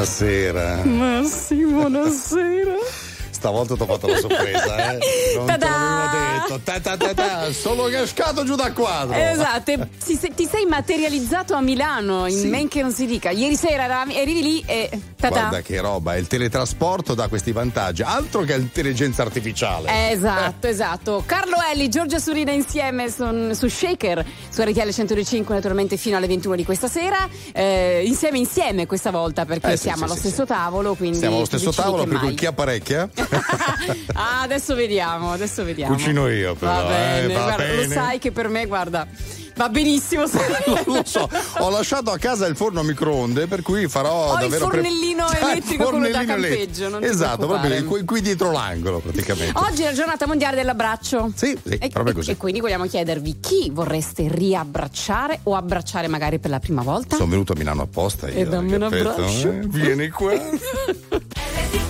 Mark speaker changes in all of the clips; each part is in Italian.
Speaker 1: Buonasera.
Speaker 2: Ma sì, buonasera.
Speaker 1: Stavolta ti ho fatto la sorpresa, eh? Non te
Speaker 2: Ta-da!
Speaker 1: l'avevo detto. Ta ta ta ta. Sono cascato giù dal quadro.
Speaker 2: Esatto, e ti, sei- ti sei materializzato a Milano, in
Speaker 1: Sì.
Speaker 2: men che non si dica. Ieri sera eravi- arrivi lì e. ta-ta.
Speaker 1: Guarda che roba, il teletrasporto dà questi vantaggi, altro che l'intelligenza artificiale.
Speaker 2: Esatto, esatto. Carlo Elli, Giorgia Surina insieme son- su Shaker, su RTL 105 naturalmente fino alle 21 di questa sera. Eh, insieme, insieme questa volta perché
Speaker 1: Eh, sì,
Speaker 2: siamo
Speaker 1: sì,
Speaker 2: allo
Speaker 1: sì,
Speaker 2: stesso
Speaker 1: sì.
Speaker 2: tavolo. Quindi
Speaker 1: Siamo allo stesso tavolo, per cui chi apparecchia?
Speaker 2: ah, adesso vediamo, adesso vediamo.
Speaker 1: Cucino io, però,
Speaker 2: Va
Speaker 1: eh,
Speaker 2: bene,
Speaker 1: va
Speaker 2: guarda, lo
Speaker 1: bene.
Speaker 2: sai che per me, guarda, va benissimo.
Speaker 1: Lo so, ho lasciato a casa il forno a microonde, per cui farò
Speaker 2: Ho il
Speaker 1: davvero. pre-
Speaker 2: fornellino
Speaker 1: Ah, il
Speaker 2: elettrico, quello da
Speaker 1: fornellino
Speaker 2: campeggio,
Speaker 1: elettrico. Esatto, proprio qui, qui dietro l'angolo, praticamente.
Speaker 2: Oggi è la giornata mondiale dell'abbraccio.
Speaker 1: Sì, sì,
Speaker 2: e,
Speaker 1: proprio
Speaker 2: e-
Speaker 1: così.
Speaker 2: e quindi vogliamo chiedervi chi vorreste riabbracciare o abbracciare magari per la prima volta?
Speaker 1: Sono venuto a Milano apposta io.
Speaker 2: E dammi un abbraccio.
Speaker 1: eh. Vieni qua.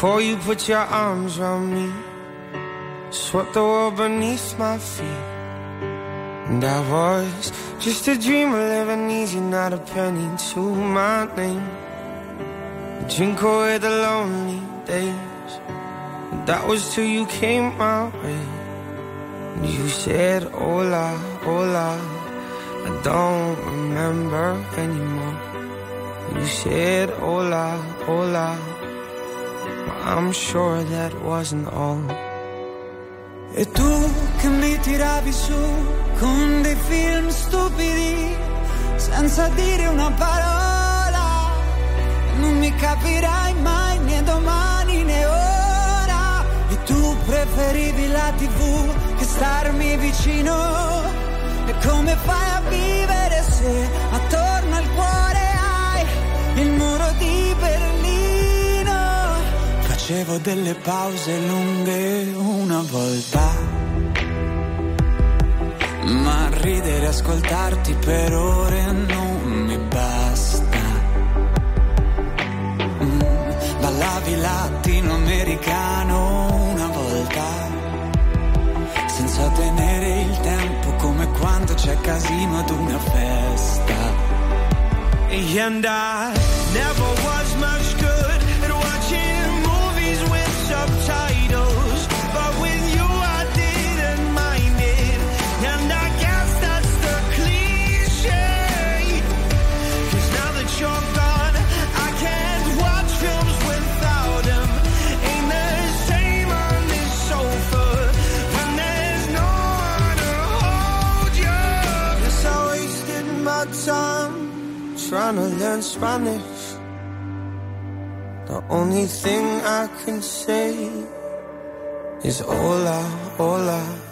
Speaker 3: Before you put your arms around me, swept the world beneath my feet. And I was just a dreamer living easy, not a penny to my name. Drink away the lonely days. That was till you came my way. And you said, Hola, hola. I don't remember anymore
Speaker 4: You said hola, hola. I'm sure that wasn't all. E tu che mi tiravi su con dei film stupidi, senza dire una parola, non mi capirai mai né domani né ora. E tu preferivi la tv che starmi vicino. E come fai a vivere se attorno Facevo delle pause lunghe una volta. Ma ridere e ascoltarti per ore non mi basta. Mm, Ballavi latinoamericano una volta, senza tenere il tempo come quando c'è casino ad una festa. And I never was much can say is hola, hola.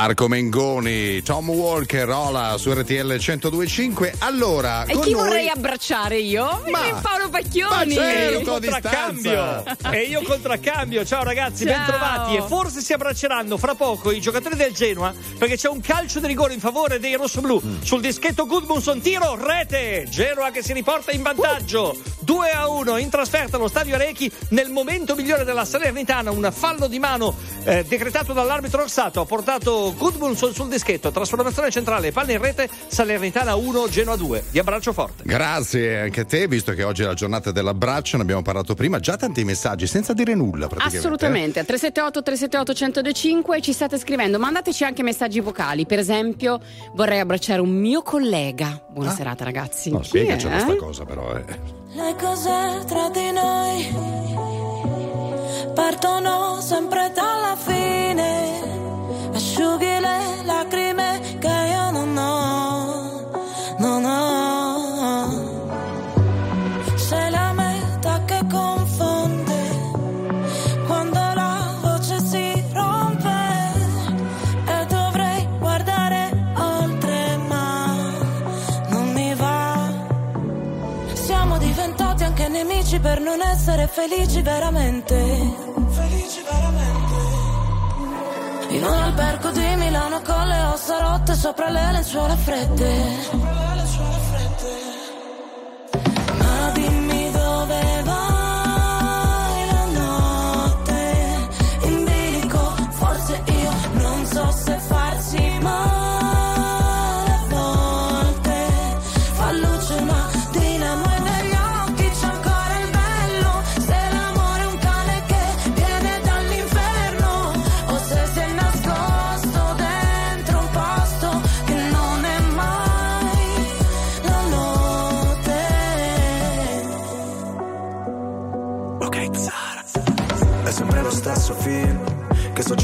Speaker 5: Marco Mengoni, Tom Walker, Ola su RTL 1025. Allora,
Speaker 2: E chi
Speaker 5: noi-
Speaker 2: vorrei abbracciare io?
Speaker 5: Ma-
Speaker 2: Il Paolo
Speaker 5: Ma
Speaker 2: Pacchioni.
Speaker 5: certo, a
Speaker 6: contraccambio. e io contraccambio. Ciao ragazzi
Speaker 2: Ciao.
Speaker 6: bentrovati e forse si abbracceranno fra poco i giocatori del Genoa perché c'è un calcio di rigore in favore dei rossoblù.
Speaker 5: Mm.
Speaker 6: sul dischetto Gudmundsson tiro rete! Genoa che si riporta in vantaggio. 2 a 1 in trasferta allo stadio Arechi nel momento migliore della Salernitana. Un fallo di mano eh, decretato dall'arbitro Orsato. Ha portato Gudmundsson sul dischetto. Trasformazione centrale palla in rete Salernitana 1 Genoa 2 vi abbraccio forte.
Speaker 5: Grazie anche a te, visto che oggi è la giornata dell'abbraccio, ne abbiamo parlato prima, già tanti messaggi senza dire nulla praticamente.
Speaker 2: Assolutamente, al 378 378 1025 ci state scrivendo, mandateci anche messaggi vocali, per esempio vorrei abbracciare un mio collega. Buona
Speaker 5: Ah.
Speaker 2: serata ragazzi.
Speaker 5: No, spiegaci
Speaker 2: è?
Speaker 5: questa cosa però. Eh.
Speaker 7: Le cose tra di noi partono sempre dalla fine. Asciughi le lacrime che io non ho, di Milano con le ossa rotte sopra le lenzuola fredde.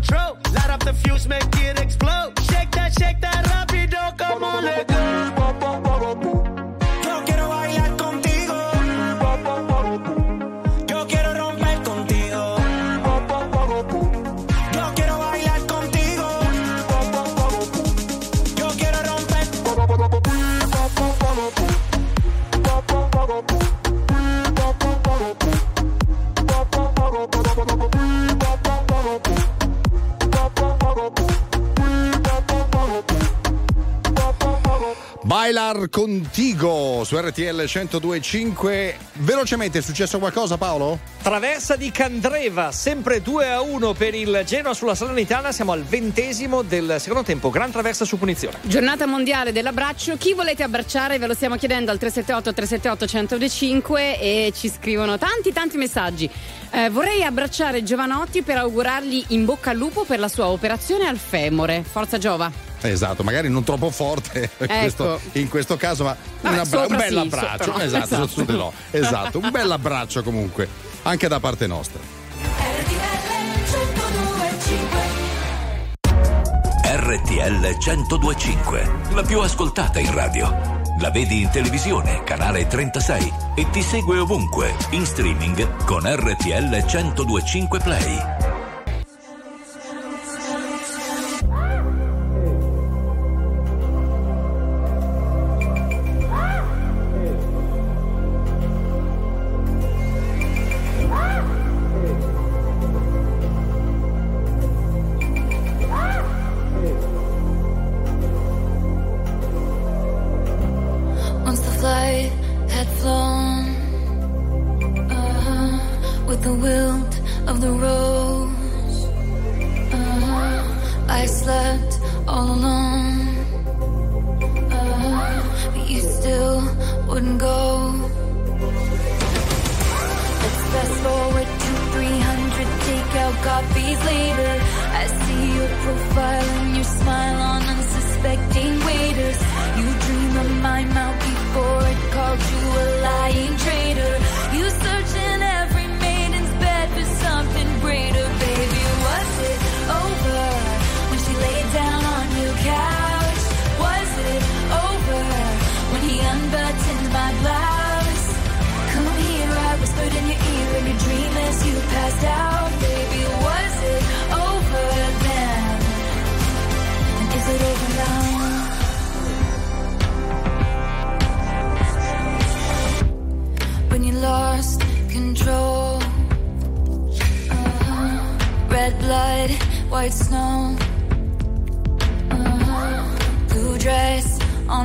Speaker 8: control. Light up the fuse, make it explode. Shake that, shake that rapido. Come on, let go.
Speaker 9: Bailar Contigo
Speaker 5: su RTL 1025. Velocemente è successo qualcosa, Paolo?
Speaker 6: Traversa di Candreva, sempre 2 a 1 per il Genoa sulla Salernitana. Siamo al ventesimo del secondo tempo. Gran traversa su punizione.
Speaker 2: Giornata mondiale dell'abbraccio, chi volete abbracciare ve lo stiamo chiedendo al 378 378 1025 e ci scrivono tanti tanti messaggi. Eh, vorrei abbracciare Giovanotti per augurargli in bocca al lupo per la sua operazione al femore. Forza Giova.
Speaker 5: Esatto, magari non troppo forte in, questo, in questo caso, ma
Speaker 2: Vabbè,
Speaker 5: un, abbra- un bel
Speaker 2: sì,
Speaker 5: abbraccio.
Speaker 2: sopra.
Speaker 5: Esatto,
Speaker 2: Esatto.
Speaker 5: di no. Esatto, un bel abbraccio comunque, anche da parte nostra.
Speaker 10: RTL 1025, la più ascoltata in radio. La vedi in televisione, canale 36 e ti segue ovunque, in streaming con RTL 1025 Play.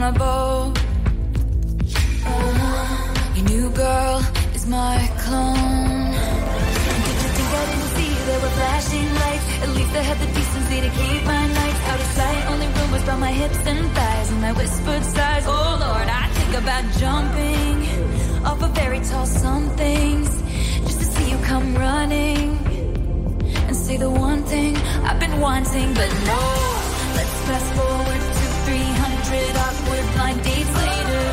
Speaker 7: On a boat. Uh-huh. Your new girl is my clone. Did you think I didn't see there were flashing lights? At least I had the decency to keep my nights out of sight. Only rumors about my hips and thighs and my whispered sighs. Oh Lord, I think about jumping off a very tall somethings just to see you come running and say the one thing I've been wanting, but no. Let's fast forward to 300 awkward blind dates later.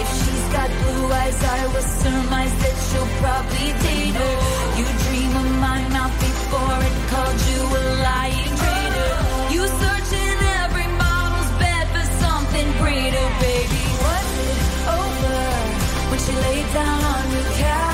Speaker 7: If she's got blue eyes, I will surmise that she'll probably date her. You dream of my mouth before it called you a lying traitor. You search in every model's bed for something greater, baby. Was it over when she laid down on your couch?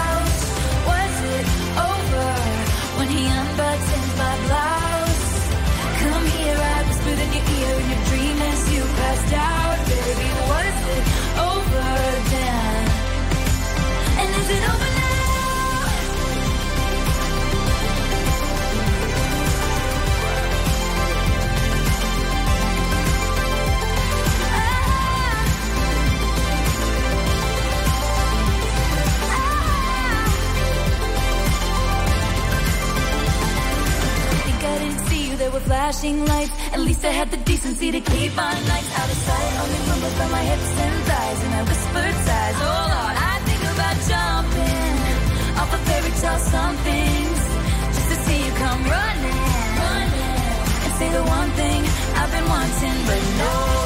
Speaker 7: flashing lights. At least I had the decency to keep my nights out of sight. Only rumbled by my hips and thighs, and I whispered sighs. Oh Lord, I think about jumping off a fairy tale something just to see you come running, running
Speaker 11: and say the one thing I've been wanting, but no.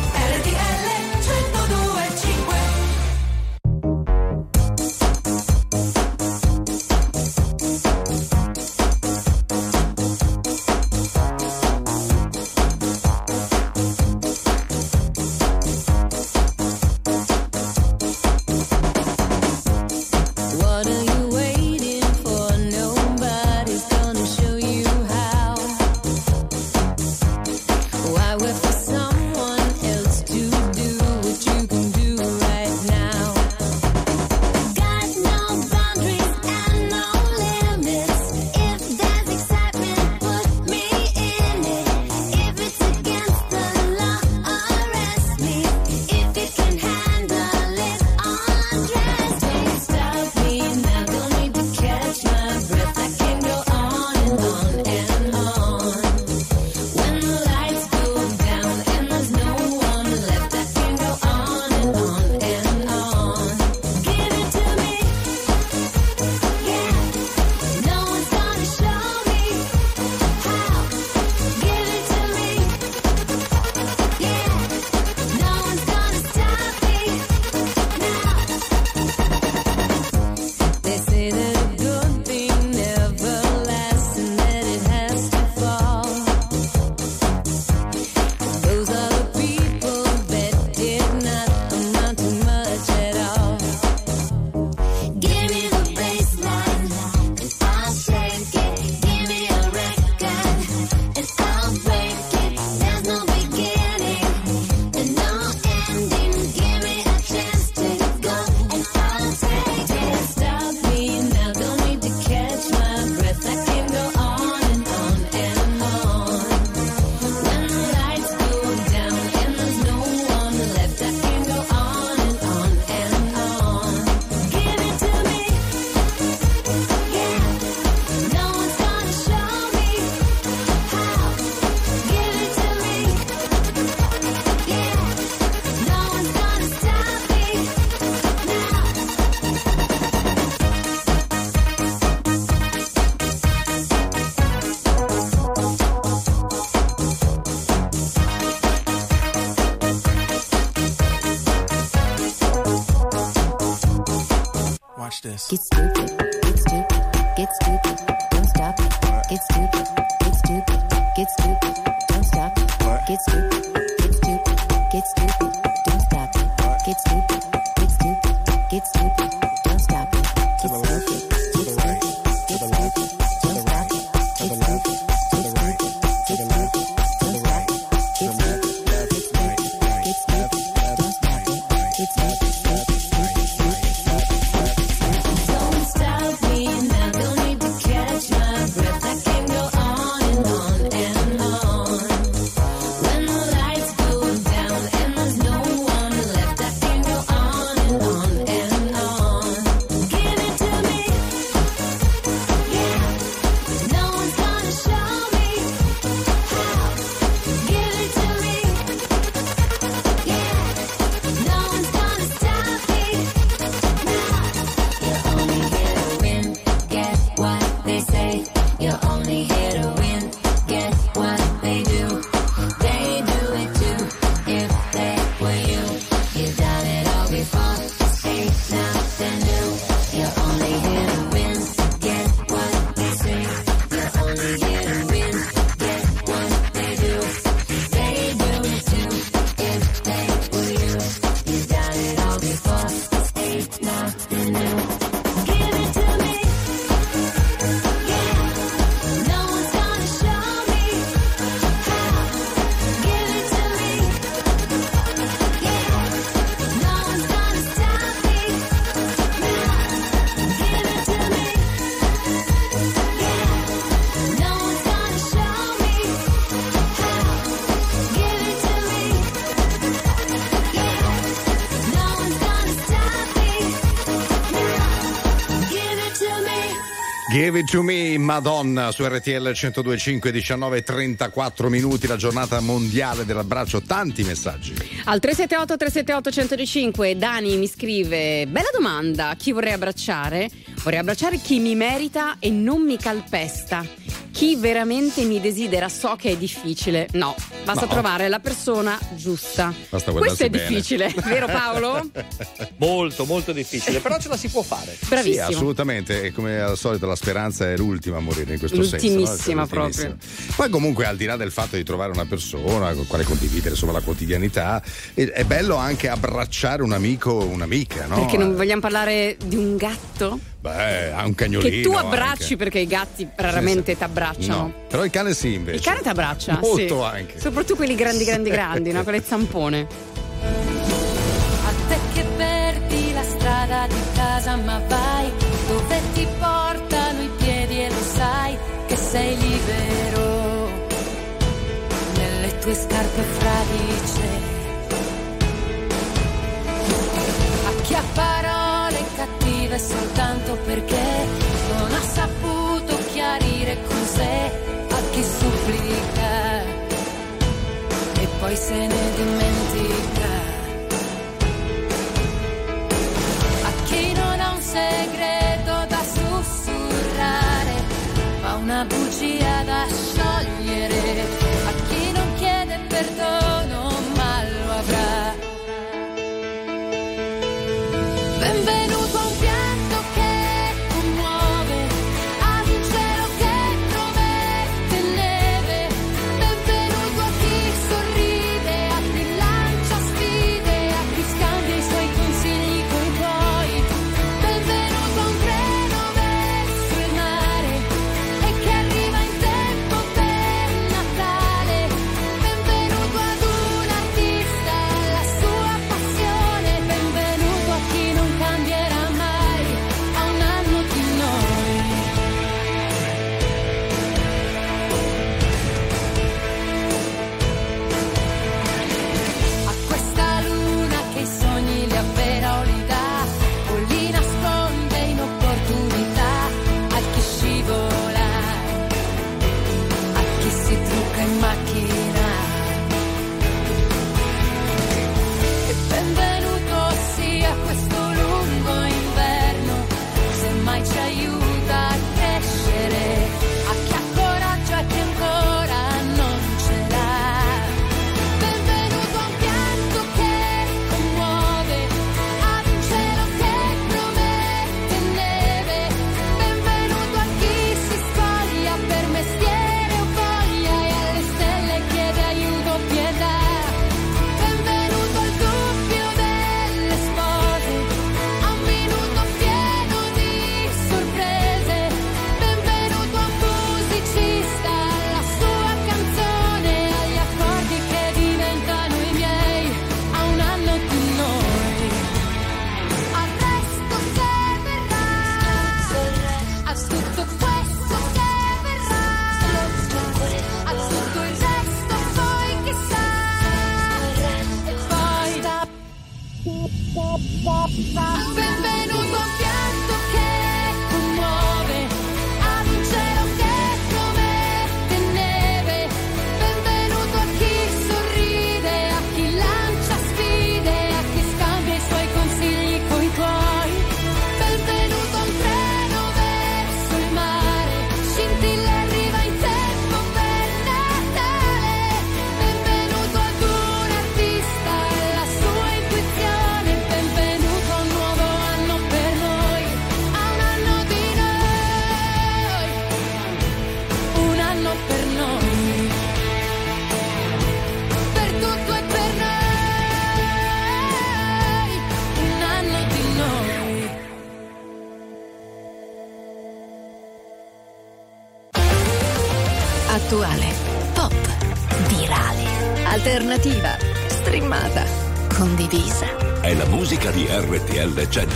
Speaker 11: this. It's Take time. It to me,
Speaker 5: Madonna, su RTL 1025, 19 34 minuti, la giornata mondiale dell'abbraccio. Tanti messaggi.
Speaker 2: Al 378 378 105 Dani mi scrive: Bella domanda, chi vorrei abbracciare? Vorrei abbracciare chi mi merita e non mi calpesta. Chi veramente mi desidera so che è difficile. No, basta
Speaker 5: No.
Speaker 2: trovare la persona giusta.
Speaker 5: Basta
Speaker 2: Questo è
Speaker 5: bene.
Speaker 2: difficile, vero Paolo?
Speaker 6: Molto, molto difficile, però ce la si può fare.
Speaker 5: Sì,
Speaker 2: Bravissimo.
Speaker 5: assolutamente. E come al solito la speranza è l'ultima a morire in questo senso. no?
Speaker 2: L'ultimissima
Speaker 5: l'ultimissima. Poi comunque al di là del fatto di trovare una persona con la quale condividere insomma, la quotidianità, è, è bello anche abbracciare un amico o un'amica, no?
Speaker 2: Perché non vogliamo parlare di un gatto?
Speaker 5: Beh, ha un cagnolino.
Speaker 2: Che tu abbracci
Speaker 5: anche.
Speaker 2: perché i gatti raramente ti abbracciano.
Speaker 5: No, però il cane sì invece.
Speaker 2: Il cane ti abbraccia?
Speaker 5: Molto
Speaker 2: sì.
Speaker 5: anche.
Speaker 2: Soprattutto quelli grandi, grandi, grandi, no? Con le zampone.
Speaker 7: A te che perdi la strada di casa, ma vai dove ti portano i piedi e lo sai che sei libero nelle tue scarpe fradice. A chi ha parole cattive soltanto perché non ha saputo chiarire con sé, a chi supplica e poi se ne dimentica. A chi non ha un segreto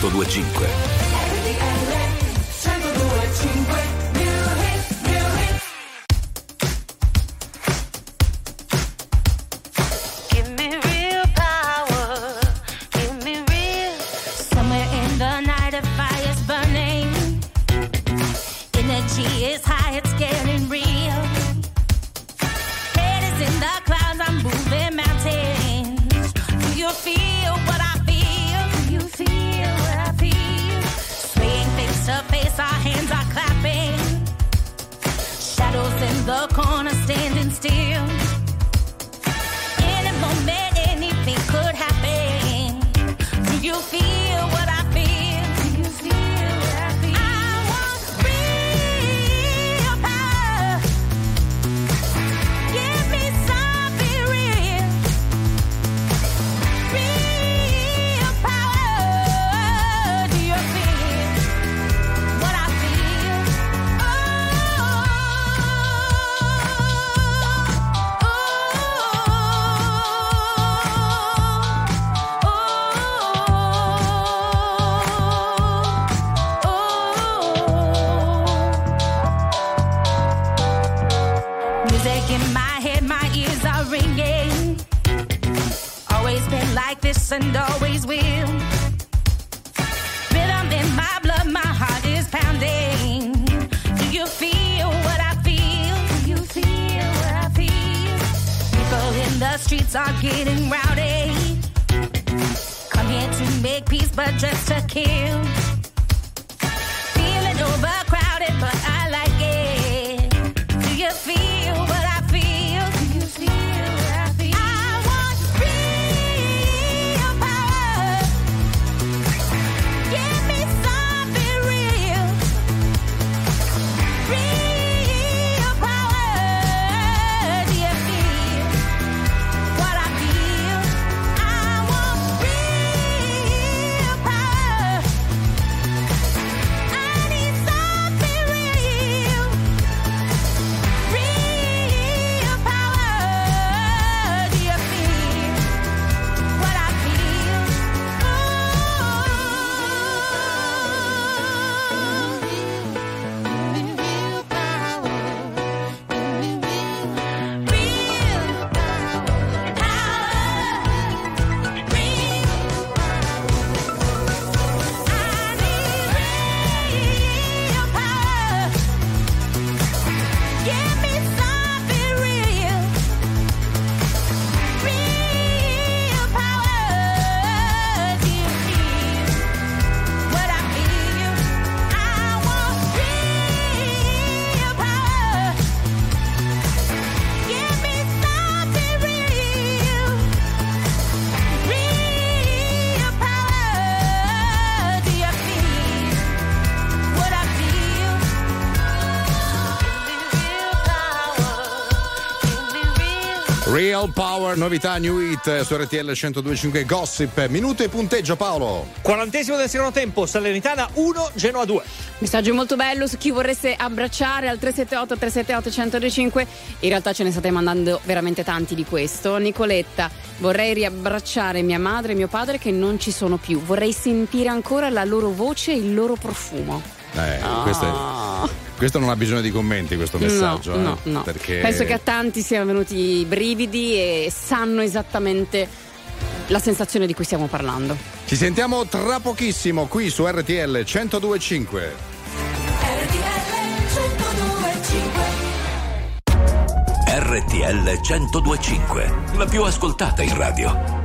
Speaker 10: 1025.
Speaker 5: Novità New Hit su RTL 1025 Gossip. Minuto e punteggio Paolo.
Speaker 6: Quarantesimo del secondo tempo, Salernitana 1, Genoa 2.
Speaker 2: Messaggio molto bello su chi vorreste abbracciare al 378 378 1025. In realtà ce ne state mandando veramente tanti di questo. Nicoletta, vorrei riabbracciare mia madre e mio padre che non ci sono più. Vorrei sentire ancora la loro voce e il loro profumo.
Speaker 5: Eh, questo, è- questo non ha bisogno di commenti, questo messaggio.
Speaker 2: No,
Speaker 5: eh,
Speaker 2: no, no.
Speaker 5: Perché
Speaker 2: Penso che a tanti siano venuti i brividi e sanno esattamente la sensazione di cui stiamo parlando.
Speaker 5: Ci sentiamo tra pochissimo qui su RTL 1025.
Speaker 12: RTL 1025, la più ascoltata in radio.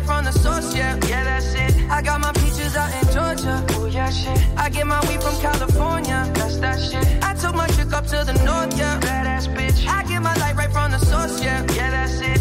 Speaker 13: Right from the source, yeah. Yeah, that's it. I got my peaches out in Georgia. Oh yeah, shit. I get my weed from California. That's that shit. I took my chick up to the north, yeah. Badass bitch. I get my light right from the source, yeah. Yeah, that's it.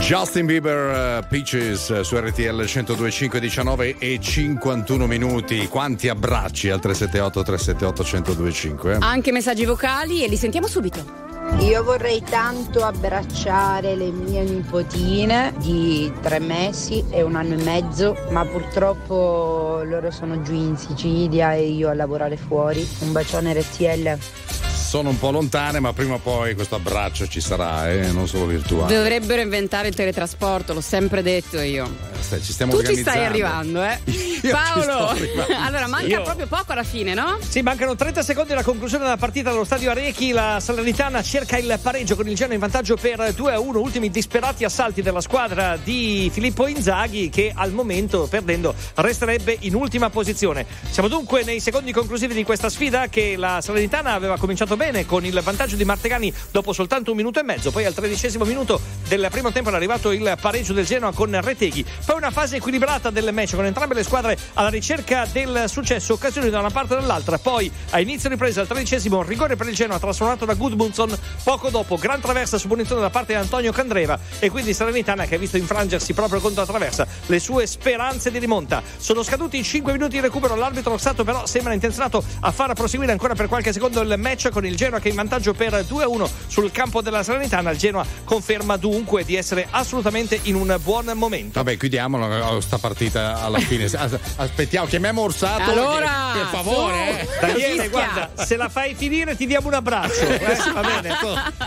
Speaker 5: Justin Bieber, uh, Peaches uh, su RTL 102.5 19 e 51 minuti. Quanti abbracci al 378 378 1025? eh?
Speaker 2: Anche messaggi vocali e li sentiamo subito.
Speaker 14: Io vorrei tanto abbracciare le mie nipotine di tre mesi e un anno e mezzo, ma purtroppo loro sono giù in Sicilia e io a lavorare fuori. Un bacione RTL.
Speaker 5: Sono un po' lontane, ma prima o poi questo abbraccio ci sarà, eh, non solo virtuale.
Speaker 2: Dovrebbero inventare il teletrasporto, l'ho sempre detto io.
Speaker 5: Eh, stai- ci stiamo
Speaker 2: Tu ci stai arrivando, eh? Paolo!
Speaker 5: arrivando.
Speaker 2: allora, manca
Speaker 6: Io-
Speaker 2: proprio poco alla fine, no?
Speaker 6: Sì, mancano 30 secondi alla conclusione della partita dello stadio Arechi. La Salernitana cerca il pareggio con il Genoa in vantaggio per 2 a 1. Ultimi disperati assalti della squadra di Filippo Inzaghi, che al momento, perdendo, resterebbe in ultima posizione. Siamo dunque nei secondi conclusivi di questa sfida che la Salernitana aveva cominciato bene con il vantaggio di Martegani dopo soltanto un minuto e mezzo. Poi al tredicesimo minuto del primo tempo è arrivato il pareggio del Genoa con Reteghi. Poi una fase equilibrata del match con entrambe le squadre alla ricerca del successo, occasioni da una parte e dall'altra. Poi a inizio ripresa al tredicesimo rigore per il Genoa trasformato da Gudmundsson. Poco dopo gran traversa su punizione da parte di Antonio Candreva e quindi Salernitana che ha visto infrangersi proprio contro la traversa le sue speranze di rimonta. Sono scaduti i 5 minuti di recupero, l'arbitro Stato però sembra intenzionato a far proseguire ancora per qualche secondo il match con il Genoa che è in vantaggio per 2-1 sul campo della Salernitana. Il Genoa conferma dunque di essere assolutamente in un buon momento.
Speaker 5: Vabbè, chiudiamola sta partita alla fine. As- Aspettiamo, chiamiamo Orsato.
Speaker 6: Allora,
Speaker 5: per favore, eh.
Speaker 6: Daniele, guarda, se la fai finire ti diamo un abbraccio. eh, va bene?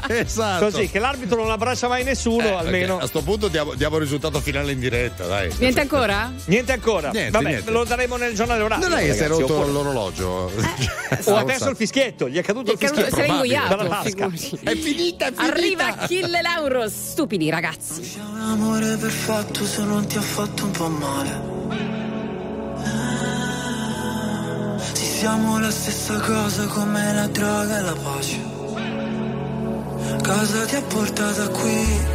Speaker 5: Esatto.
Speaker 6: Così che l'arbitro non abbraccia mai nessuno,
Speaker 5: Eh,
Speaker 6: almeno.
Speaker 5: ok, A sto punto diamo, diamo il risultato finale in diretta, dai.
Speaker 2: Niente ancora?
Speaker 6: Niente ancora.
Speaker 5: Niente,
Speaker 6: Vabbè,
Speaker 5: niente.
Speaker 6: lo daremo nel giornale orario.
Speaker 5: Non è che si è rotto
Speaker 6: oppure-
Speaker 5: l'orologio.
Speaker 6: O ha perso il fischietto, gli è caduto il
Speaker 2: Gli caduto-
Speaker 6: fischietto.
Speaker 2: Si era ingoiato.
Speaker 5: È finita, è finita.
Speaker 2: Arriva Achille Lauro, stupidi ragazzi.
Speaker 12: Un amore perfetto se non ti ha fatto un po' male. Sì, siamo la stessa cosa come la droga e la pace. Cosa ti ha portato qui?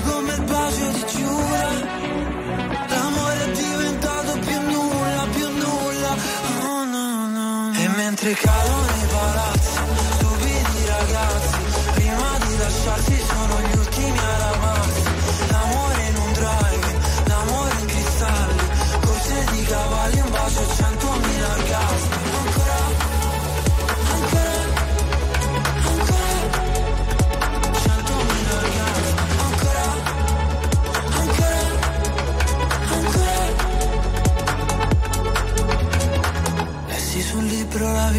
Speaker 12: È dolce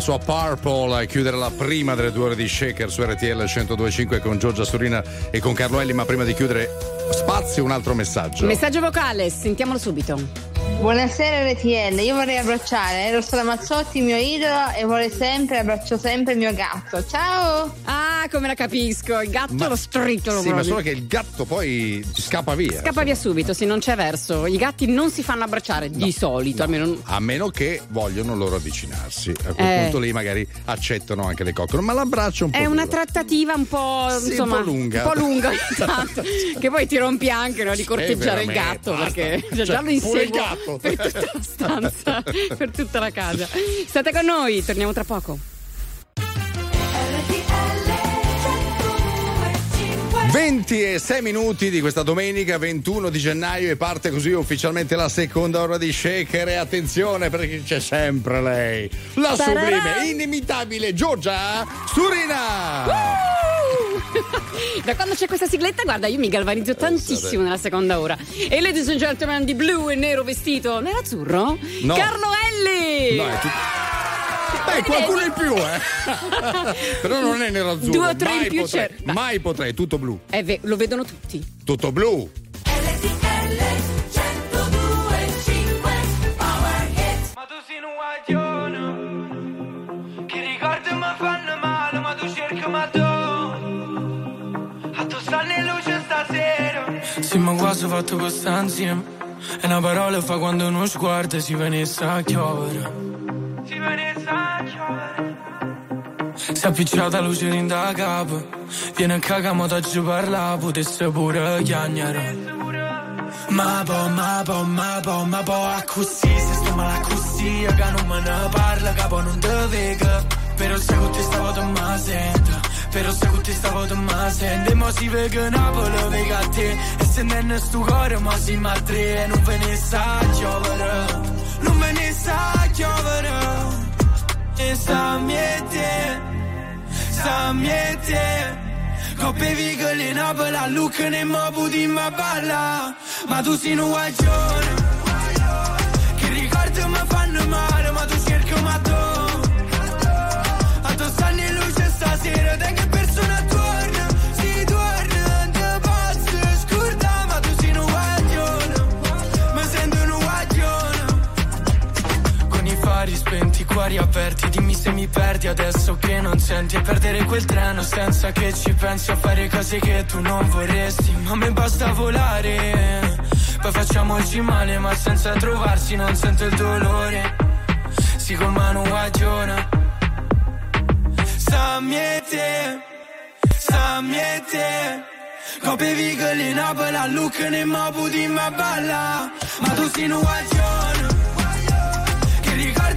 Speaker 5: La sua Purple a chiudere la prima delle due ore di Shaker su RTL 1025 con Giorgia Surina e con Carlo Elli, ma prima di chiudere spazio un altro messaggio.
Speaker 2: Messaggio vocale, sentiamolo subito.
Speaker 15: Buonasera RTL, io vorrei abbracciare Rossella Mazzotti, mio idolo, e vorrei sempre, abbraccio sempre il mio gatto. Ciao!
Speaker 2: Ah, come la capisco, il gatto lo stritolo
Speaker 5: Sì, ma solo che il gatto poi scappa via.
Speaker 2: Scappa via subito, sì, non c'è verso. I gatti non si fanno abbracciare di solito, almeno
Speaker 5: A meno che vogliono loro avvicinarsi. A quel
Speaker 2: Eh.
Speaker 5: punto lì magari accettano anche le coccole. Ma l'abbraccio è un po'.
Speaker 2: È una
Speaker 5: duro.
Speaker 2: trattativa un po',
Speaker 5: Sì,
Speaker 2: insomma,
Speaker 5: un po' lunga.
Speaker 2: un po' lunga tanto, che poi ti rompi anche no, di corteggiare il gatto
Speaker 5: basta.
Speaker 2: perché
Speaker 5: Cioè,
Speaker 2: già lo
Speaker 5: gatto.
Speaker 2: per tutta la stanza, per tutta la casa. State con noi, torniamo tra poco.
Speaker 5: 26 minuti di questa domenica 21 di gennaio e parte così ufficialmente la seconda ora di Shaker e attenzione perché c'è sempre lei, la sublime, inimitabile Giorgia Surina!
Speaker 2: Da quando c'è questa sigletta, guarda, io mi galvanizzo tantissimo nella seconda ora. E ladies and gentlemen di blu e nero vestito, nero-azzurro?
Speaker 5: No.
Speaker 2: Carlo Elli!
Speaker 5: No, è tutto. Beh, qualcuno in più, eh. Però non è nero azzurro.
Speaker 2: Due o tre
Speaker 5: mai
Speaker 2: in più
Speaker 5: potrei,
Speaker 2: certo.
Speaker 5: Mai potrei, tutto blu.
Speaker 2: Eh, ve- lo vedono tutti.
Speaker 5: Tutto blu.
Speaker 7: Sì,
Speaker 12: ma qua si è fatto quest'ansia E una parola fa quando uno sguardo si venisse a chiovere Chiovere. Si è appicciata luce in da capo. Viene a cagare, ma ci parla, potesse pure chiagnare. Ma po, ma po, ma po, ma po, a così, se sto male così, che non me ne parla, capo non te vega. Però se con te stavo te ma sento, però se con te stavo te ma sento, e mo si vega Napoli, vega a te, e se non è sto cuore, ma si ma e non ve ne sa chiovere, non me ne sa chiovere, e sa miete, sa miete. Coppe vigole Napoli a look ne mo puti ma balla Ma tu sei un guaglione Che ricordi mi fanno male spenti, i cuori aperti Dimmi se mi perdi adesso che non senti. E perdere quel treno senza che ci pensi A fare cose che tu non vorresti. Ma me basta volare Poi facciamoci male ma senza trovarsi Non sento il dolore. Si con mano guagiona Sa miete Sa miete. Coppe vigole Napoli a look ne mo puti ma balla. Ma tu sei un guagione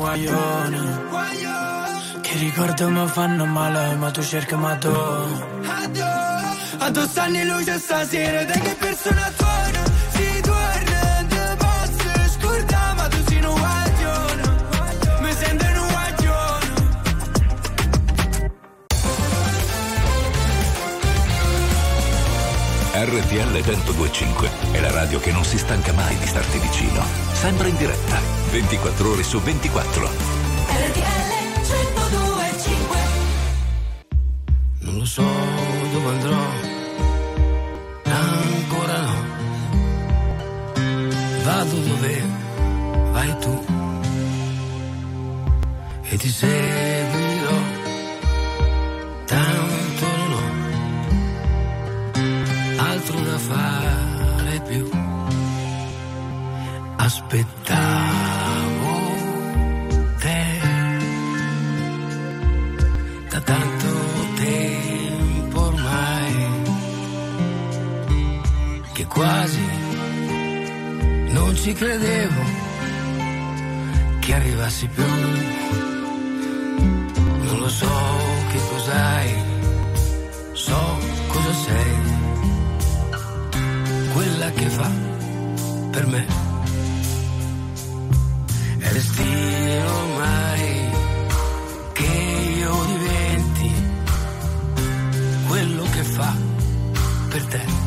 Speaker 12: guaglione, che ricordi mi fanno male, ma tu cerchi ma tu. A tu stanno in luce stasera, te che persona torna, si torna, te posso scordare, ma tu sei un guaglione, mi sento un guaglione.
Speaker 10: RTL 1025 è la radio che non si stanca mai di starti vicino. Sempre in diretta, 24 ore su 24.
Speaker 7: RTL 1025
Speaker 12: Non lo so dove andrò, ancora no. Vado dove vai tu e ti seguirò. Tanto non ho altro da fare più. Aspettavo quasi non ci credevo che arrivassi più. Non lo so che cos'hai, so cosa sei, quella che fa per me. È destino ormai che io diventi quello che fa per te.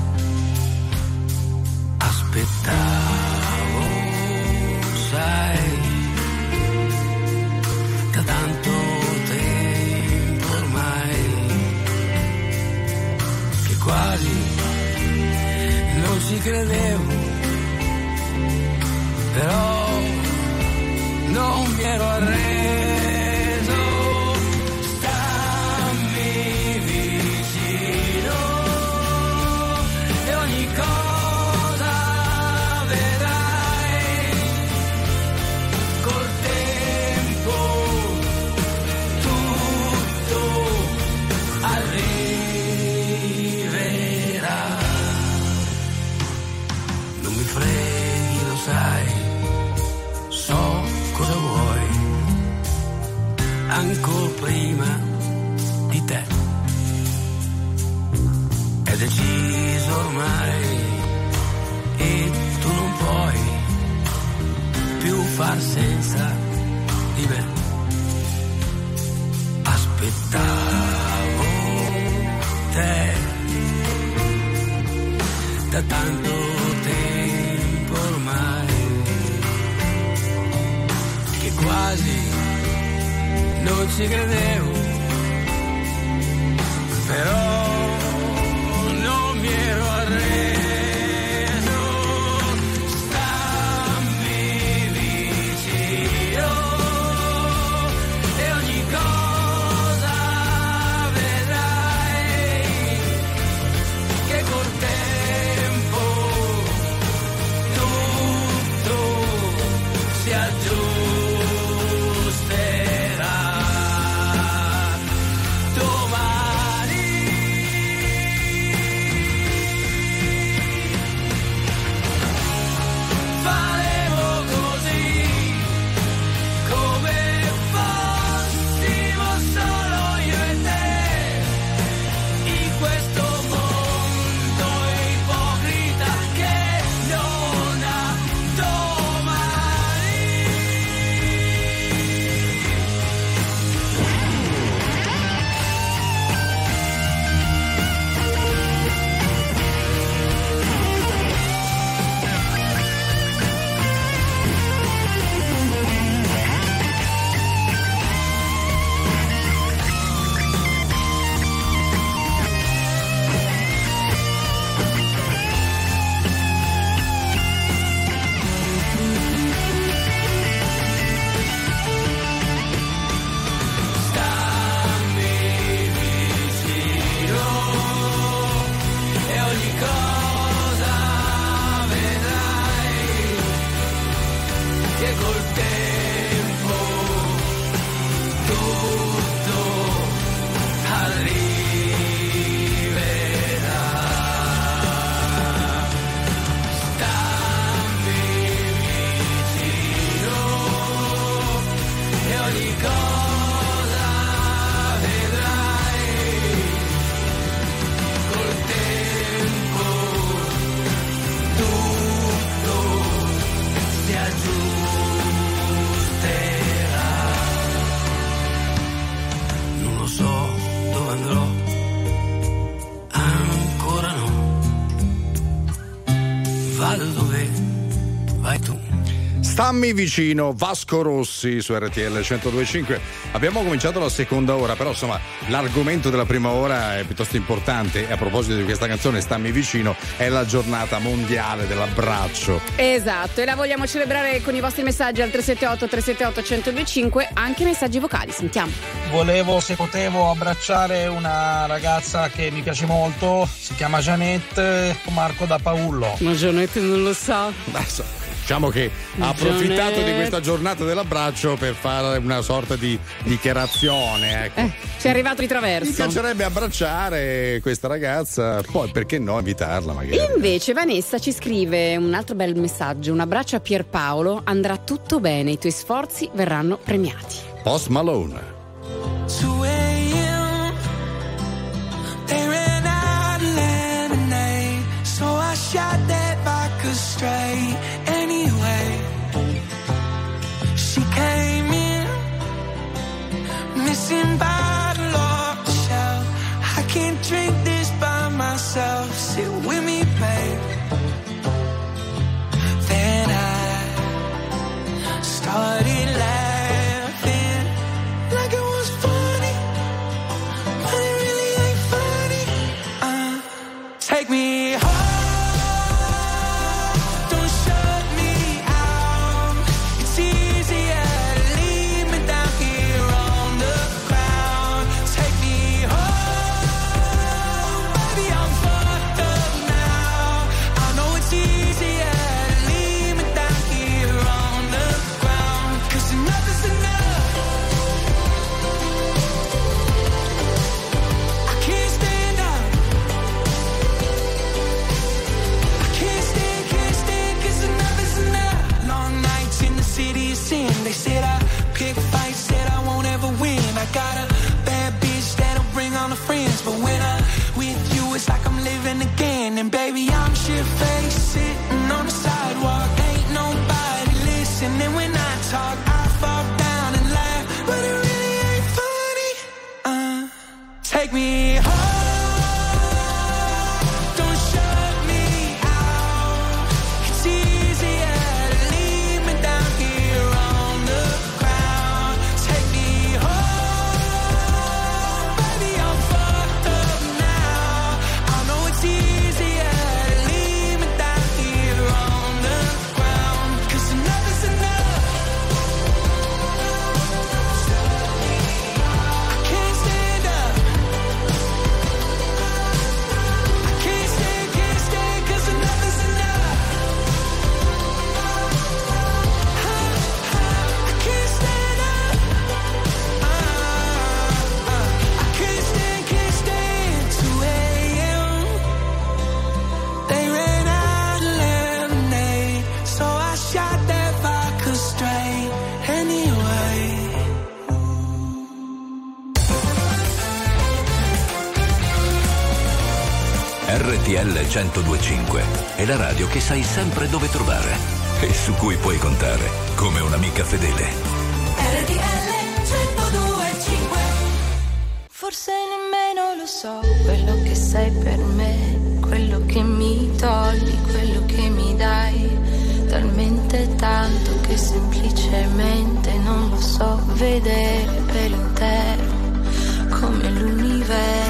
Speaker 12: Stammi vicino, Vasco Rossi su RTL 1025. Abbiamo cominciato la seconda ora, però insomma l'argomento della prima ora è piuttosto importante e a proposito di questa canzone Stammi vicino è la giornata mondiale dell'abbraccio.
Speaker 2: Esatto, e la vogliamo celebrare con i vostri messaggi al 378 378 1025, anche messaggi vocali, sentiamo.
Speaker 4: Volevo, se potevo, abbracciare una ragazza che mi piace molto, si chiama Janette, Marco da Paullo.
Speaker 2: Ma Janette non lo sa.
Speaker 12: Adesso, Diciamo che ha approfittato di questa giornata dell'abbraccio per fare una sorta di dichiarazione. Ecco.
Speaker 2: Eh, ci è arrivato di
Speaker 12: Mi
Speaker 2: traverso.
Speaker 12: piacerebbe abbracciare questa ragazza, poi perché no invitarla magari.
Speaker 2: Invece Vanessa ci scrive un altro bel messaggio, un abbraccio a Pierpaolo, andrà tutto bene, i tuoi sforzi verranno premiati.
Speaker 12: Post Malone.
Speaker 16: Me home.
Speaker 10: RTL 1025 è la radio che sai sempre dove trovare e su cui puoi contare come un'amica fedele.
Speaker 17: RTL 1025 Forse nemmeno lo so quello che sei per me, quello che mi togli, quello che mi dai. Talmente tanto che semplicemente non lo so vedere per intero come l'universo.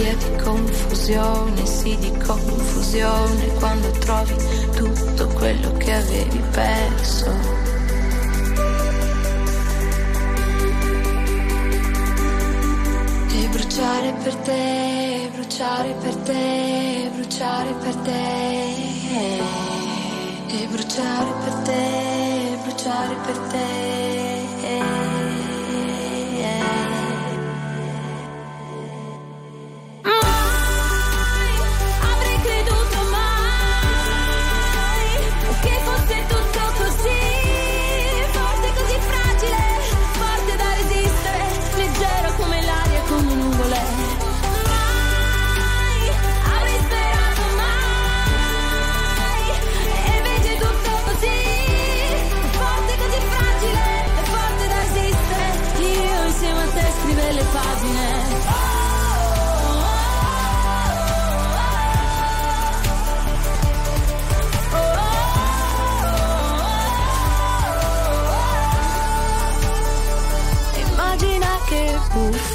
Speaker 17: Euforia, di confusione, sì di confusione, quando trovi tutto quello che avevi perso. E bruciare per te, bruciare per te, bruciare per te. E bruciare per te, bruciare per te.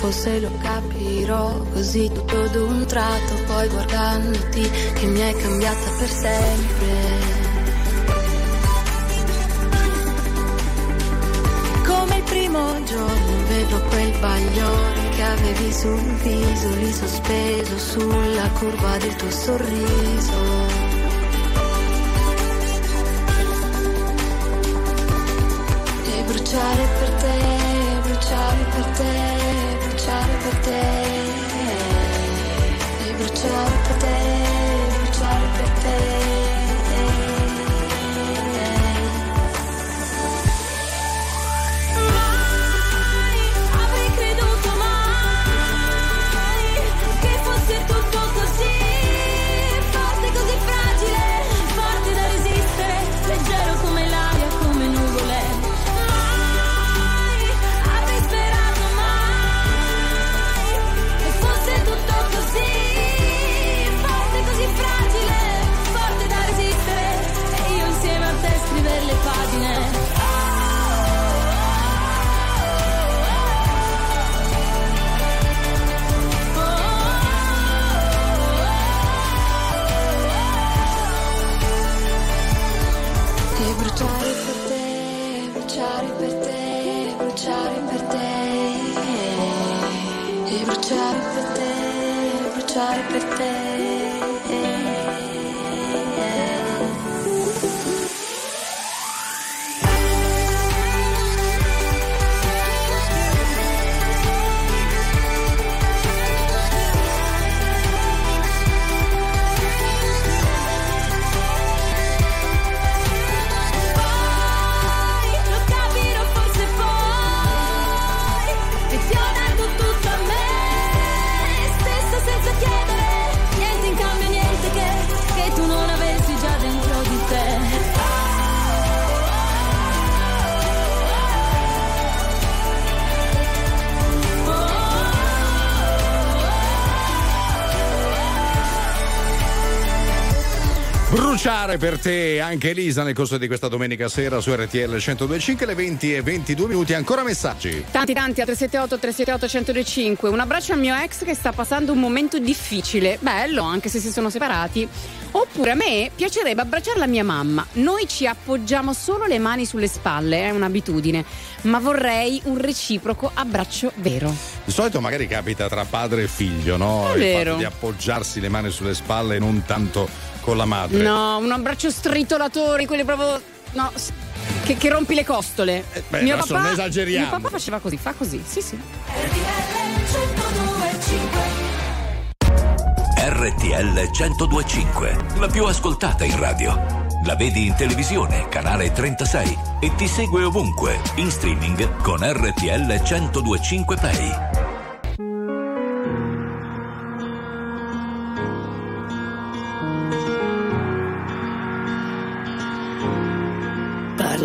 Speaker 17: Buffo se lo capirò così tutto d'un tratto, poi guardandoti che mi hai cambiata per sempre. Come il primo giorno vedo quel bagliore che avevi sul viso, lì sospeso sulla curva del tuo sorriso. E bruciare per te, bruciare per te, bruciare per te. E bruciare per te, Bruciare per te
Speaker 5: anche Elisa nel corso di questa domenica sera su RTL 1025 le 20 e 22 minuti. Ancora messaggi.
Speaker 2: Tanti tanti a 378 378 1025 Un abbraccio al mio ex che sta passando un momento difficile. Bello anche se si sono separati. Oppure a me piacerebbe abbracciare la mia mamma. Noi ci appoggiamo solo le mani sulle spalle È un'abitudine. Ma vorrei un reciproco abbraccio vero.
Speaker 5: Di solito magari capita tra padre e figlio no?
Speaker 2: È
Speaker 5: Il
Speaker 2: vero.
Speaker 5: fatto di appoggiarsi le mani sulle spalle e non tanto con la madre.
Speaker 2: No, un abbraccio stritolatore, quelli proprio. No, che, che rompi le costole.
Speaker 5: Eh, beh, mio papà, non esageriamo.
Speaker 2: Mio papà faceva così, fa così, sì, sì.
Speaker 10: RTL 1025, la più ascoltata in radio. La vedi in televisione, canale 36 e ti segue ovunque, in streaming con RTL 1025 Play.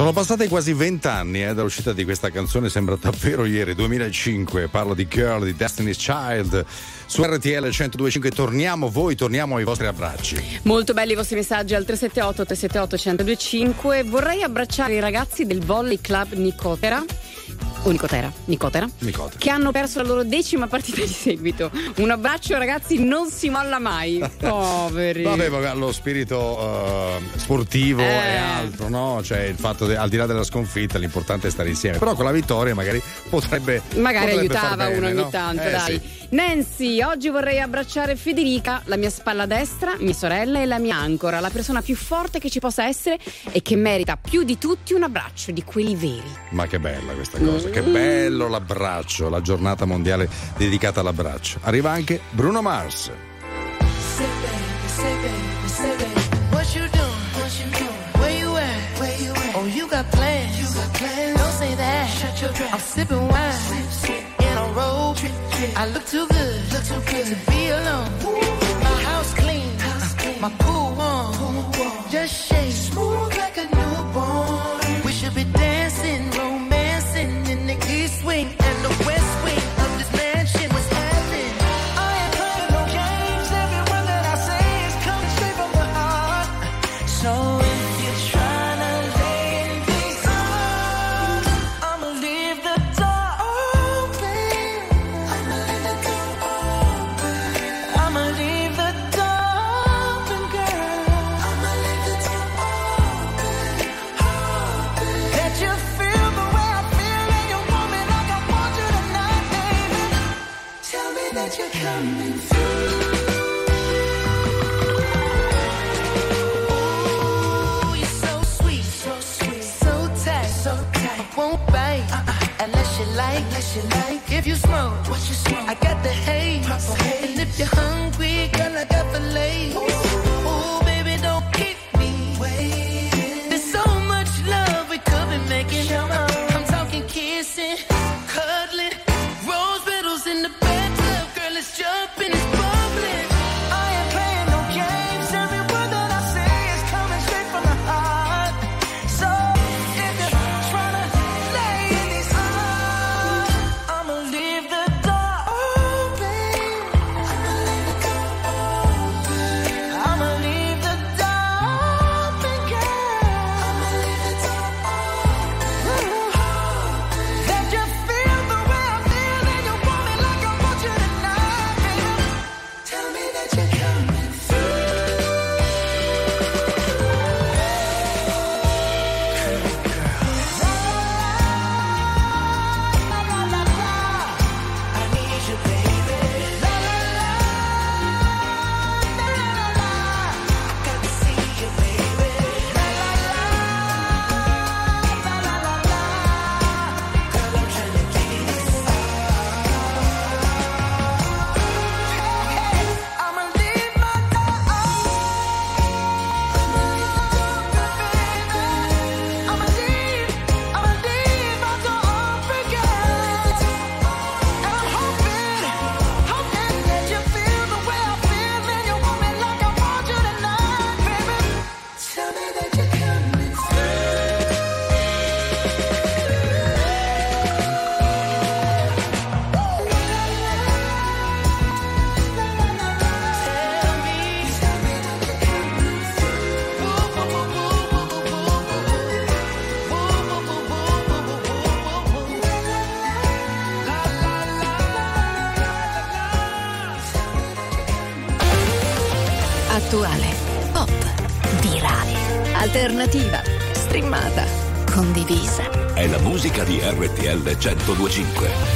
Speaker 5: Sono passati quasi vent'anni eh, dall'uscita di questa canzone, sembra davvero ieri, 2005. Parlo di Girl, di Destiny's Child. Su RTL 1025 torniamo voi, torniamo ai vostri abbracci.
Speaker 2: Molto belli i vostri messaggi al 378 378 1025. Vorrei abbracciare i ragazzi del Volley Club Nicotera. O Nicotera, Nicotera.
Speaker 5: Nicotera.
Speaker 2: Che hanno perso la loro decima partita di seguito. Un abbraccio, ragazzi, non si molla mai. Poveri.
Speaker 5: Vabbè, vabbè, lo spirito eh, sportivo
Speaker 2: Eh.
Speaker 5: è altro, no? Cioè il fatto che al di là della sconfitta l'importante è stare insieme. Però con la vittoria magari potrebbe.
Speaker 2: Magari
Speaker 5: potrebbe
Speaker 2: aiutava
Speaker 5: bene,
Speaker 2: uno ogni
Speaker 5: no?
Speaker 2: tanto,
Speaker 5: Eh,
Speaker 2: dai.
Speaker 5: sì.
Speaker 2: Nancy, oggi vorrei abbracciare Federica, la mia spalla destra, mia sorella e la mia ancora, la persona più forte che ci possa essere e che merita più di tutti un abbraccio di quelli veri.
Speaker 5: Ma che bella questa cosa, che bello l'abbraccio, la giornata mondiale dedicata all'abbraccio. Arriva anche Bruno Mars.
Speaker 1: Say baby, say baby, say baby. What you doing? What you doing? Where you at? Where you at? Oh, you got plans. You got plans. Don't say that. Shut your trap. I'm sipping wine. In a I look too good. Look too good to be alone. My house clean. My pool warm. Just shake. Smooth like a newborn. If you smoke, what you smoke? I got the haze. And if you're hungry, girl, I got the
Speaker 10: Ooh, 1025.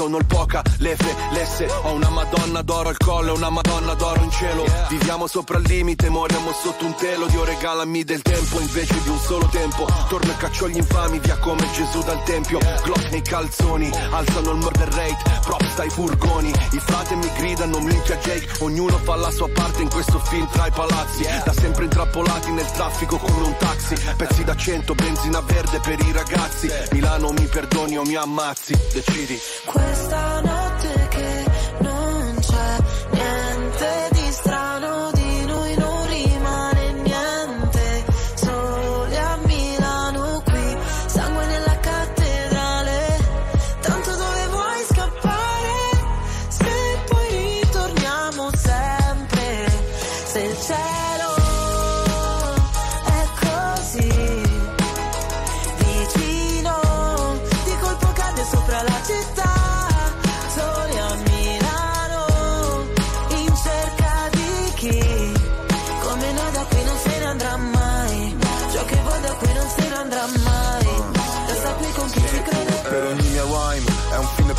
Speaker 18: Sono il poca, lefe, lesse, ho una madonna d'oro al collo una madonna d'oro in cielo. Viviamo sopra il limite, moriamo sotto un telo, Dio regalami del tempo invece di un solo tempo. Torno e caccio gli infami via come Gesù dal tempio, Glock nei calzoni, alzano il murder rate, props dai furgoni, i frate mi gridano minchia Jake, ognuno fa la sua parte in questo film tra i palazzi, da sempre intrappolati nel traffico come un taxi, pezzi da cento, benzina verde per i ragazzi, Milano mi perdoni o mi ammazzi, decidi.
Speaker 12: Questa notte che andrà mai.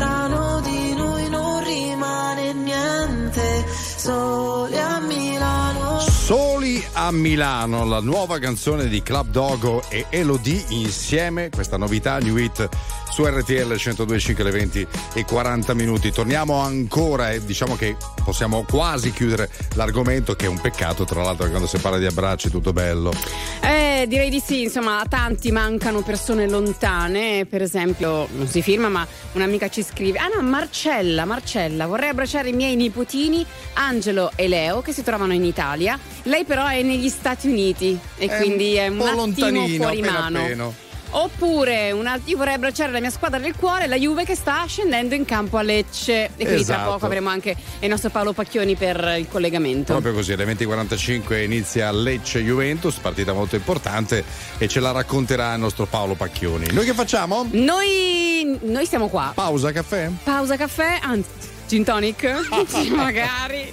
Speaker 12: strano di noi, non rimane niente. Sole a Milano.
Speaker 5: Soli a Milano, la nuova canzone di Club Dogo e Elodie insieme, questa novità New Hit su RTL 102.5 le 20 e 40 minuti. Torniamo ancora e diciamo che possiamo quasi chiudere l'argomento che è un peccato tra l'altro quando si parla di abbracci tutto bello.
Speaker 2: Eh, direi di sì, insomma, a tanti mancano persone lontane, per esempio, non si firma, ma un'amica ci scrive: Ah no, Marcella, Marcella, vorrei abbracciare i miei nipotini Angelo e Leo che si trovano in Italia. Lei però è negli Stati Uniti e
Speaker 5: È
Speaker 2: quindi è
Speaker 5: un
Speaker 2: un
Speaker 5: lontanino,
Speaker 2: fuori
Speaker 5: appena
Speaker 2: mano.
Speaker 5: appena.
Speaker 2: Oppure un alt- io vorrei abbracciare la mia squadra del cuore, la Juve che sta scendendo in campo a Lecce. E quindi tra
Speaker 5: Esatto.
Speaker 2: poco avremo anche il nostro Paolo Pacchioni per il collegamento.
Speaker 5: Proprio così, alle 20.45 inizia Lecce Juventus, partita molto importante e ce la racconterà il nostro Paolo Pacchioni. Noi che facciamo?
Speaker 2: Noi, noi siamo qua.
Speaker 5: Pausa caffè?
Speaker 2: Pausa caffè, anzi, gin tonic? Magari.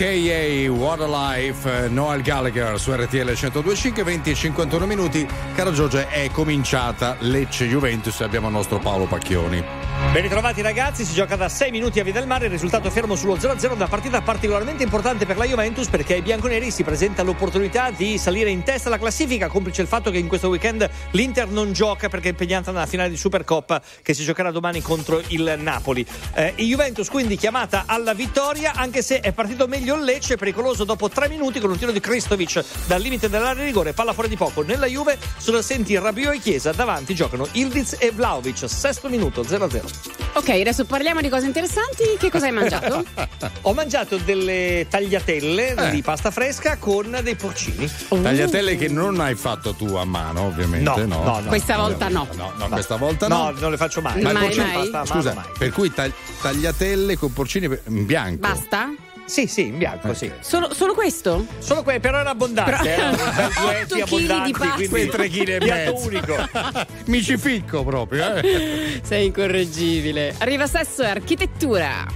Speaker 5: AKA What a Life, eh, Noel Gallagher su RTL 1025, 20 e 51 minuti. Caro Giorgio, è cominciata Lecce Juventus e abbiamo il nostro Paolo Pacchioni.
Speaker 6: Ben ritrovati ragazzi, si gioca da 6 minuti a Via del Mare, il risultato fermo sullo 0-0, una partita particolarmente importante per la Juventus perché ai bianconeri si presenta l'opportunità di salire in testa alla classifica, complice il fatto che in questo weekend l'Inter non gioca perché è impegnata nella finale di Supercoppa che si giocherà domani contro il Napoli. Eh, Juventus quindi chiamata alla vittoria, anche se è partito meglio il Lecce, pericoloso dopo 3 minuti con un tiro di Kristovic dal limite dell'area di rigore, palla fuori di poco. Nella Juve sono assenti Rabiot e Chiesa, davanti giocano Ildiz e Vlaovic, sesto minuto 0-0.
Speaker 2: Ok, adesso parliamo di cose interessanti. Che cosa hai mangiato?
Speaker 6: Ho mangiato delle tagliatelle
Speaker 5: Eh.
Speaker 6: di pasta fresca con dei porcini.
Speaker 5: Tagliatelle che non hai fatto tu a mano, ovviamente.
Speaker 6: No,
Speaker 5: No,
Speaker 6: no, no.
Speaker 2: Questa volta no.
Speaker 5: No, no, questa volta no.
Speaker 6: No, non le faccio mai.
Speaker 5: Ma
Speaker 2: Mai,
Speaker 5: porcino-
Speaker 2: mai?
Speaker 6: Pasta
Speaker 5: Scusa,
Speaker 6: mai.
Speaker 5: per cui tag- tagliatelle con porcini in bianco.
Speaker 2: Basta?
Speaker 6: Sì, sì, in bianco, sì.
Speaker 2: Solo, solo questo?
Speaker 6: Solo que- però era abbondante,
Speaker 2: Però-
Speaker 6: duetti
Speaker 2: chili
Speaker 6: abbondanti,
Speaker 2: di pasta.
Speaker 6: quindi
Speaker 5: Quei tre chili e mezzo.
Speaker 6: unico.
Speaker 5: Mi ci ficco proprio, eh.
Speaker 2: Sei incorreggibile. Arriva sesso e architettura.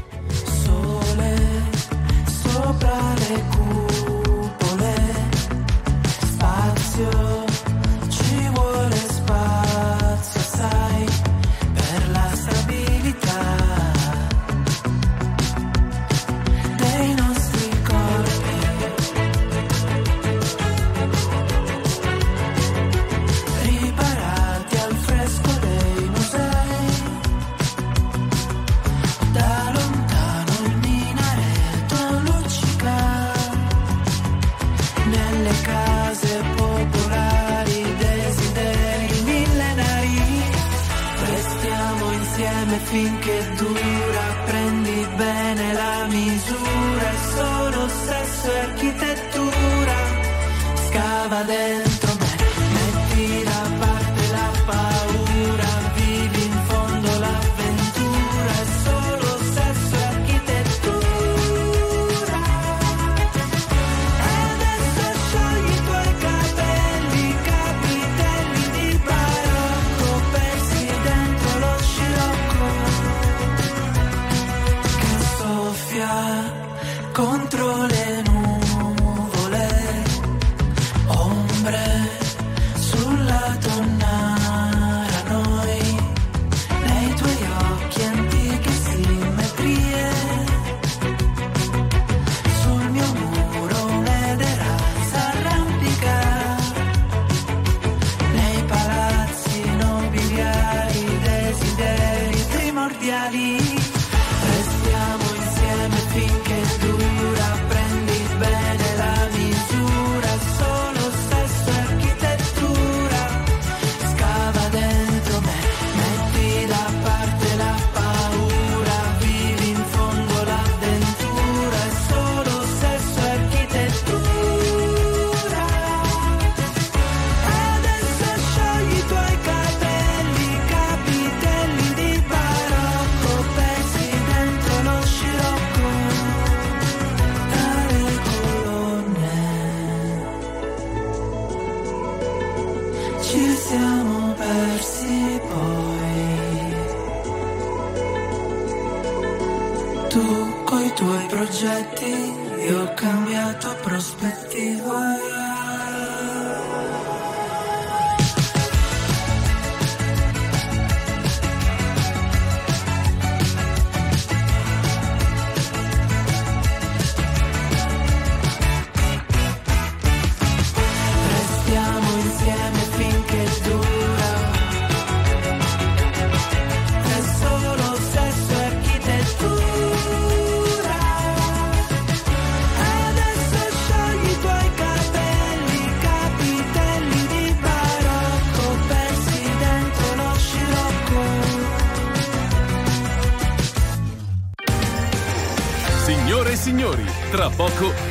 Speaker 12: sopra le cupole, spazio, ci vuole spazio, sai,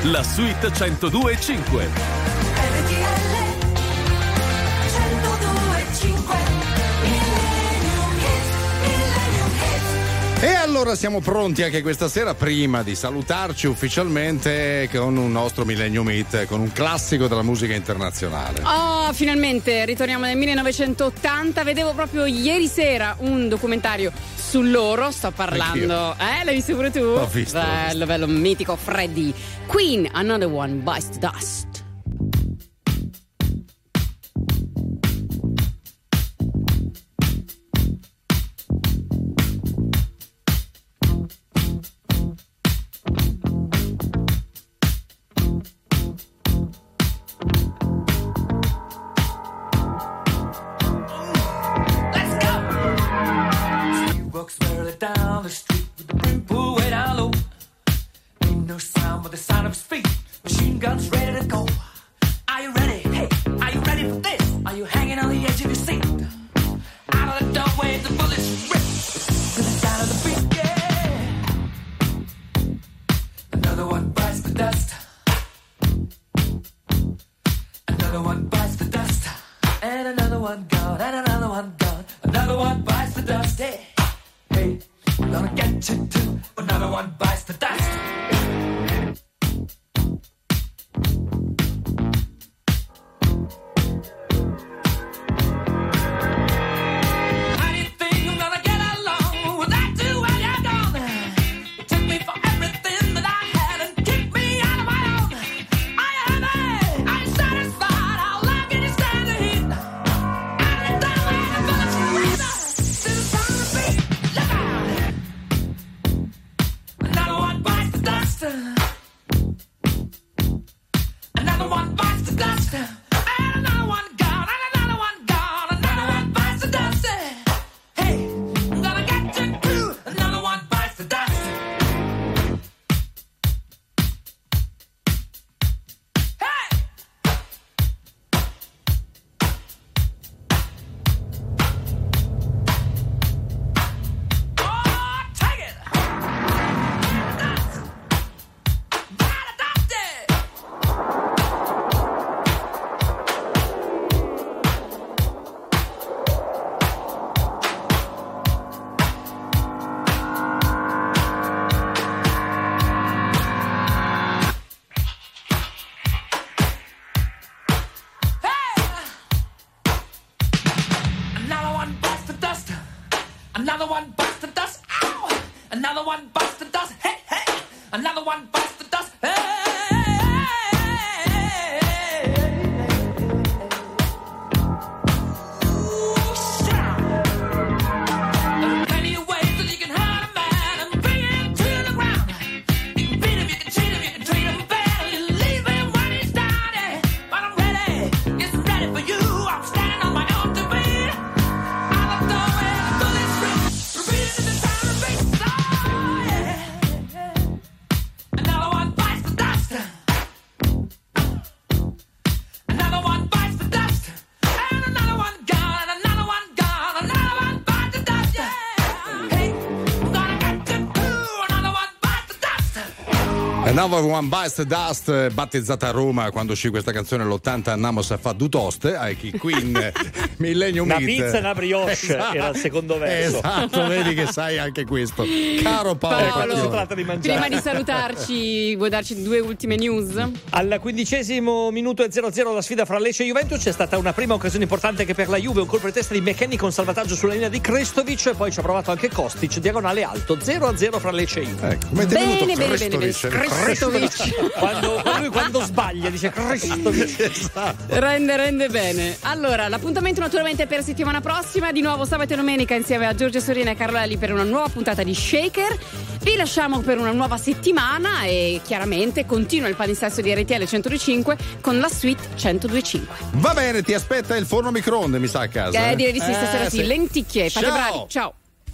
Speaker 12: la
Speaker 19: suite 102.5.
Speaker 5: E allora siamo pronti anche questa sera, prima di salutarci ufficialmente con un nostro Millennium Hit, con un classico della musica internazionale.
Speaker 7: Oh, finalmente ritorniamo nel 1980. Vedevo proprio ieri sera un documentario su loro. Sto parlando. Eh, l'hai visto pure tu?
Speaker 5: L'ho visto,
Speaker 7: Bello, bello, mitico Freddy. Queen, Another One Bites Dust.
Speaker 20: Another One Bites Dust,
Speaker 5: battezzata a Roma quando uscì questa canzone nell'80 Annamos a fa du toast, ai Queen Millennium
Speaker 6: Una
Speaker 5: Hit.
Speaker 6: pizza e una brioche era il secondo verso.
Speaker 5: Esatto, vedi che sai anche questo. Caro Paolo,
Speaker 6: quando si tratta di mangiare.
Speaker 7: Prima di salutarci, vuoi darci due ultime news?
Speaker 6: Al quindicesimo minuto e 0-0 la sfida fra Lecce e Juventus c'è stata una prima occasione importante anche per la Juve, un colpo di testa di McKenny con salvataggio sulla linea di Krestovic e poi ci ha provato anche Kostic, diagonale alto, 0-0 fra Lecce e Juve.
Speaker 5: Ecco,
Speaker 7: Bene, bene, bene, bene.
Speaker 5: Krestovic?
Speaker 7: Krestovic.
Speaker 6: Quando, lui quando sbaglia dice Krestovic.
Speaker 5: Esatto.
Speaker 7: Rende, rende bene. Allora, l'appuntamento naturalmente per settimana prossima, di nuovo sabato e domenica insieme a Giorgio Sorina e Carlo Lelli per una nuova puntata di Shaker. Vi lasciamo per una nuova settimana e chiaramente continua il palinsesto di RTL 105 con la suite 1025.
Speaker 5: Va bene, ti aspetta il forno microonde, mi sa a casa.
Speaker 7: Eh, direi di sì, stasera
Speaker 5: Eh,
Speaker 7: sì. Lenticchie, fate bravi. Ciao.